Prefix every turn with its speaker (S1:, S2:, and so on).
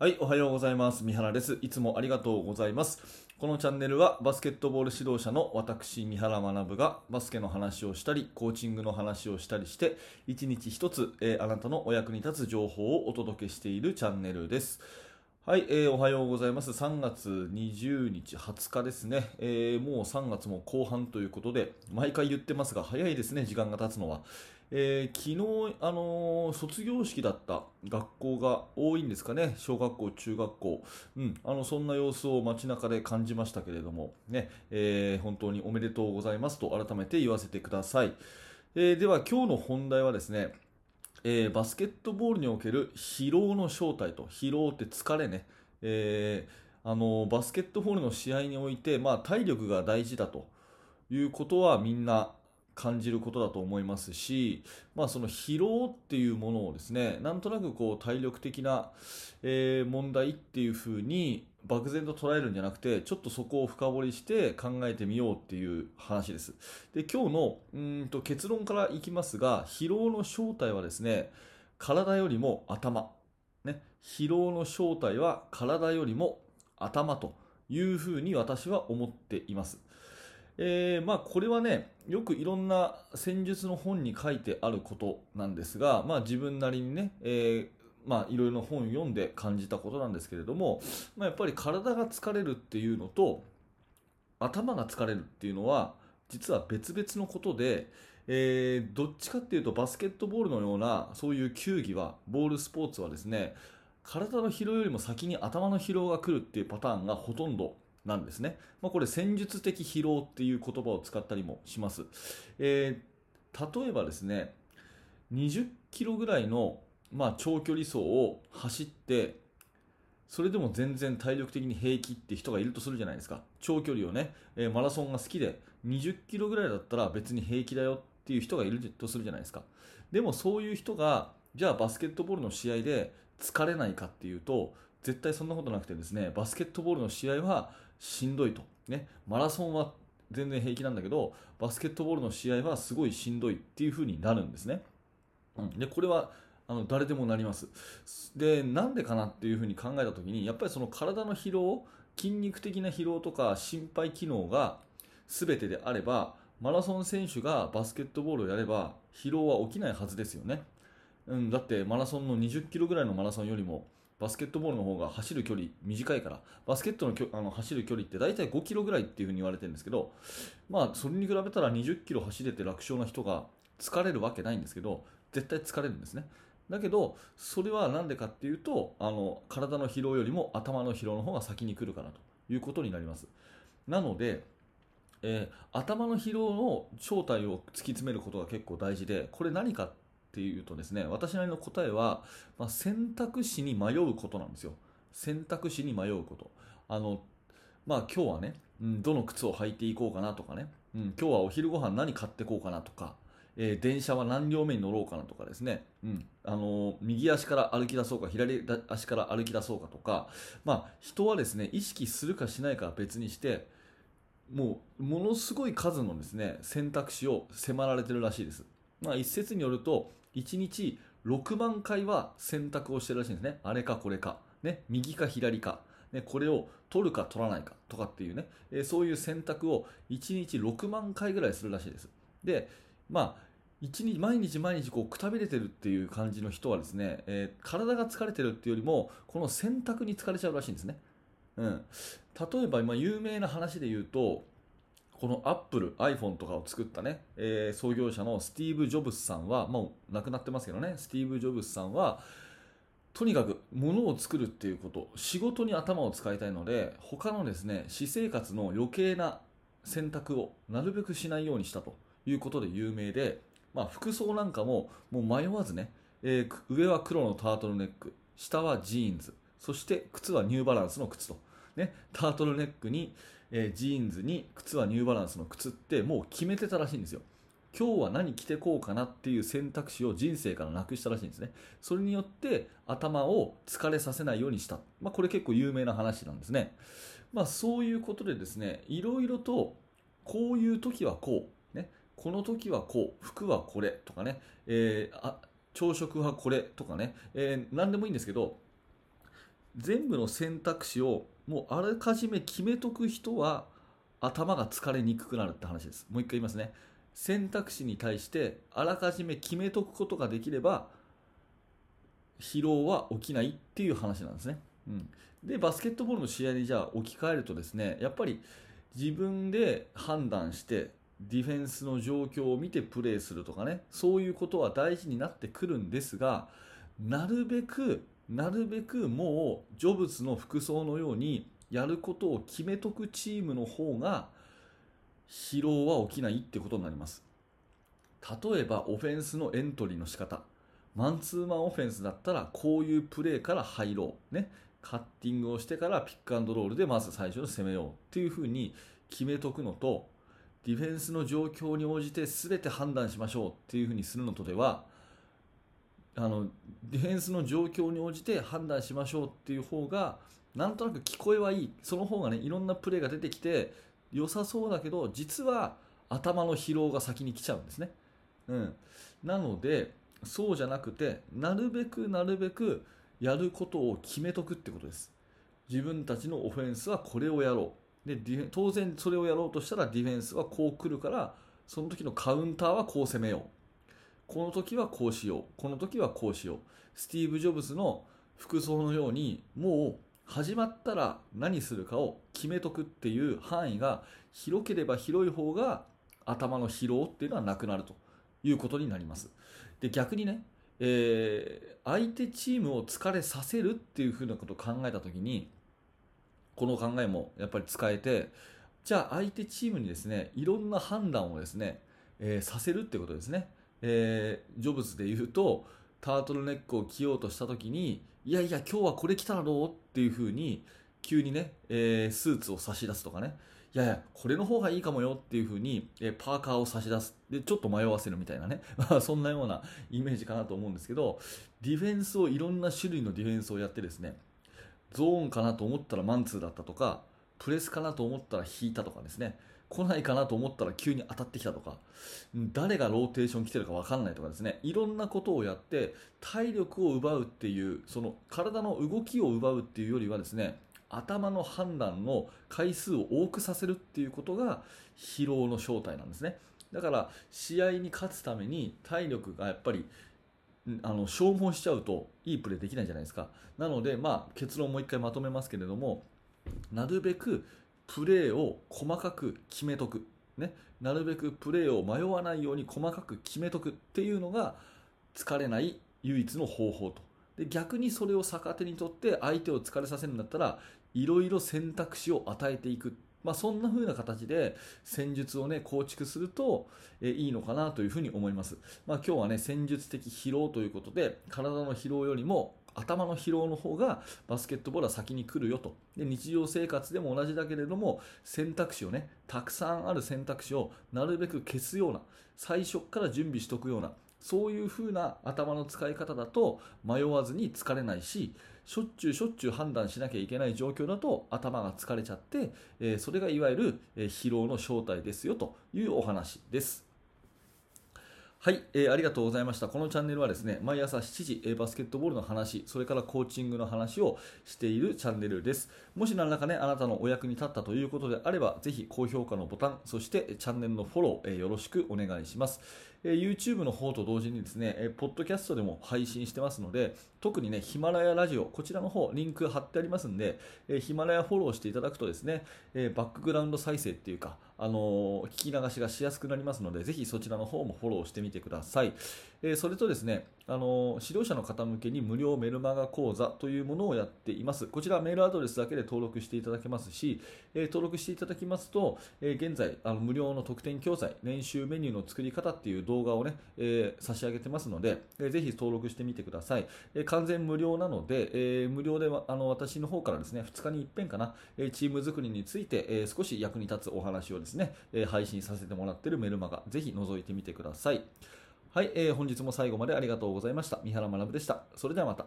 S1: はい、おはようございます。三原です。いつもありがとうございます。このチャンネルはバスケットボール指導者の私、三原学がバスケの話をしたり、コーチングの話をしたりして、一日一つ、えーあなたのお役に立つ情報をお届けしているチャンネルです。はい、えーおはようございます。3月20日、20日ですね。えーもう3月も後半ということで、毎回言ってますが、早いですね、時間が経つのは。えー昨日、あのー卒業式だった学校が多いんですかね、小学校、中学校、うん、あのそんな様子を街中で感じましたけれども、ね。えー本当におめでとうございますと改めて言わせてください。えでは、今日の本題はですね、えバスケットボールにおける疲労の正体と、疲労って疲れね、えあのバスケットボールの試合において、まあ、体力が大事だということはみんな感じることだと思いますし、まあ、その疲労っていうものをですねなんとなくこう体力的な、え問題っていうふうに漠然と捉えるんじゃなくてちょっとそこを深掘りして考えてみようっていう話です。で今日のうんと結論からいきますが疲労の正体はですね体よりも頭、ね、疲労の正体は体よりも頭というふうに私は思っています。えーまあ、これはね、よくいろんな戦術の本に書いてあることなんですが、まあ、自分なりにね、えーまあ、いろいろな本を読んで感じたことなんですけれども、まあ、やっぱり体が疲れるっていうのと、頭が疲れるっていうのは、実は別々のことで、えーどっちかっていうとバスケットボールのようなそういう球技はボールスポーツはですね体の疲労よりも先に頭の疲労が来るっていうパターンがほとんどなんですね、まあ、これ戦術的疲労っていう言葉を使ったりもします、えー例えばですね20キロぐらいの、まあ、長距離走を走ってそれでも全然体力的に平気って人がいるとするじゃないですか。長距離をね、えーマラソンが好きで20キロぐらいだったら別に平気だよっていう人がいるとするじゃないですか。でもそういう人がじゃあバスケットボールの試合で疲れないかっていうと絶対そんなことなくてですねバスケットボールの試合はしんどいと、ね、マラソンは全然平気なんだけどバスケットボールの試合はすごいしんどいっていう風になるんですね、うん、でこれはあの誰でもなります。でなんでかなっていう風に考えた時にやっぱりその体の疲労筋肉的な疲労とか心肺機能が全てであればマラソン選手がバスケットボールをやれば疲労は起きないはずですよね、うん、だってマラソンの20キロぐらいのマラソンよりもバスケットボールの方が走る距離短いからバスケットのきょあの走る距離って大体5キロぐらいっていうふうに言われてるんですけどまあそれに比べたら20キロ走れて楽勝な人が疲れるわけないんですけど絶対疲れるんですね。だけどそれは何でかっていうとあの体の疲労よりも頭の疲労の方が先に来るからということになります。なのでえー頭の疲労の正体を突き詰めることが結構大事でこれ何かっていうとですね私なりの答えは、まあ、選択肢に迷うことなんですよ。選択肢に迷うこと。あのまあ今日はね、うん、どの靴を履いていこうかなとかね、うん、今日はお昼ご飯何買ってこうかなとか、えー電車は何両目に乗ろうかなとかですね、うん、あの右足から歩き出そうか左足から歩き出そうかとか、まあ、人はですね意識するかしないかは別にしてもうものすごい数のですね選択肢を迫られてるらしいです。まあ、一説によると1日6万回は選択をしてるらしいんですね。あれかこれか、ね、右か左か、ね、これを取るか取らないかとかっていうね、えーそういう選択を1日6万回ぐらいするらしいです。で、まあ一日毎日毎日こうくたびれてるっていう感じの人はですね、えー体が疲れてるっていうよりもこの選択に疲れちゃうらしいんですね。うん、例えば今有名な話で言うとこのアップル iPhone とかを作ったね、えー創業者のスティーブ・ジョブスさんはもう亡くなってますけどね。スティーブ・ジョブスさんはとにかく物を作るっていうこと仕事に頭を使いたいので他のですね私生活の余計な選択をなるべくしないようにしたということで有名で、まあ、服装なんかももう迷わずね、えー上は黒のタートルネック下はジーンズそして靴はニューバランスの靴と、ね、タートルネックに、えージーンズに靴はニューバランスの靴ってもう決めてたらしいんですよ。今日は何着てこうかなっていう選択肢を人生からなくしたらしいんですね。それによって頭を疲れさせないようにした、まあ、これ結構有名な話なんですね、まあ、そういうことでですねいろいろとこういう時はこう、ね、この時はこう服はこれとかね、えーあ朝食はこれとかね、えー何でもいいんですけど全部の選択肢をもうあらかじめ決めとく人は頭が疲れにくくなるって話です。もう一回言いますね。選択肢に対してあらかじめ決めとくことができれば疲労は起きないっていう話なんですね、うん、でバスケットボールの試合にじゃあ置き換えるとですねやっぱり自分で判断してディフェンスの状況を見てプレーするとかねそういうことは大事になってくるんですがなるべくなるべくもうジョブズの服装のようにやることを決めとくチームの方が疲労は起きないってことになります。例えばオフェンスのエントリーの仕方。マンツーマンオフェンスだったらこういうプレーから入ろう。ね。カッティングをしてからピックアンドロールでまず最初に攻めようっていうふうに決めとくのとディフェンスの状況に応じて全て判断しましょうっていうふうにするのとではあのディフェンスの状況に応じて判断しましょうっていう方がなんとなく聞こえはいい。その方がねいろんなプレーが出てきて良さそうだけど実は頭の疲労が先に来ちゃうんですね、うん、なのでそうじゃなくてなるべくなるべくやることを決めとくってことです。自分たちのオフェンスはこれをやろう。で当然それをやろうとしたらディフェンスはこう来るからその時のカウンターはこう攻めよう。この時はこうしよう。この時はこうしよう。スティーブ・ジョブズの服装のようにもう始まったら何するかを決めとくっていう範囲が広ければ広い方が頭の疲労っていうのはなくなるということになります。で逆にね、えー、相手チームを疲れさせるっていうふうなことを考えた時にこの考えもやっぱり使えてじゃあ相手チームにですねいろんな判断をですね、えー、させるってことですね、えー、ジョブズで言うとタートルネックを着ようとした時にいやいや今日はこれ着たらどうっていうふうに急にね、えー、スーツを差し出すとかねいやいや、これの方がいいかもよっていうふうに、えパーカーを差し出す。で、ちょっと迷わせるみたいなね。まあ、そんなようなイメージかなと思うんですけど、ディフェンスを、いろんな種類のディフェンスをやってですね、ゾーンかなと思ったらマンツーだったとか、プレスかなと思ったら引いたとかですね、来ないかなと思ったら急に当たってきたとか、誰がローテーション来てるか分かんないとかですね、いろんなことをやって、体力を奪うっていう、その体の動きを奪うっていうよりはですね、頭の判断の回数を多くさせるっていうことが疲労の正体なんですね。だから試合に勝つために体力がやっぱりあの消耗しちゃうといいプレーできないじゃないですか。なので、まあ、結論もう一回まとめますけれどもなるべくプレーを細かく決めとく、ね、なるべくプレーを迷わないように細かく決めとくっていうのが疲れない唯一の方法と。で逆にそれを逆手にとって相手を疲れさせるんだったらいろいろ選択肢を与えていく、まあ、そんな風な形で戦術をね構築すると、えいいのかなというふうに思います、まあ、今日はね戦術的疲労ということで体の疲労よりも頭の疲労の方がバスケットボールは先に来るよとで日常生活でも同じだけれども選択肢をねたくさんある選択肢をなるべく消すような最初から準備しておくようなそういう風な頭の使い方だと迷わずに疲れないししょっちゅうしょっちゅう判断しなきゃいけない状況だと頭が疲れちゃって、え、それがいわゆる、疲労の正体ですよというお話です。はい、えー、ありがとうございました。このチャンネルはですね、毎朝7時、えー、バスケットボールの話、それからコーチングの話をしているチャンネルです。もし何らかね、あなたのお役に立ったということであれば、ぜひ高評価のボタン、そしてチャンネルのフォロー、えー、よろしくお願いします。え YouTube の方と同時にですね、えポッドキャストでも配信してますので、特にね、ヒマラヤラジオ、こちらの方、リンク貼ってありますんで、えヒマラヤフォローしていただくとですね、えバックグラウンド再生っていうか、あの聞き流しがしやすくなりますので、ぜひそちらの方もフォローしてみてください。えそれとですね、あの指導者の方向けに無料メルマガ講座というものをやっています。こちらメールアドレスだけで登録していただけますし、え登録していただきますと、え現在あの無料の特典教材、練習メニューの作り方っていう動画をね、え差し上げてますので、えぜひ登録してみてください。え完全無料なので、え無料であの私の方からですね、2日に一遍かな、えチーム作りについて、え少し役に立つお話をです、え配信させてもらってるメルマガ、ぜひ覗いてみてください。はい、えー、本日も最後までありがとうございました。三原学でした。それではまた。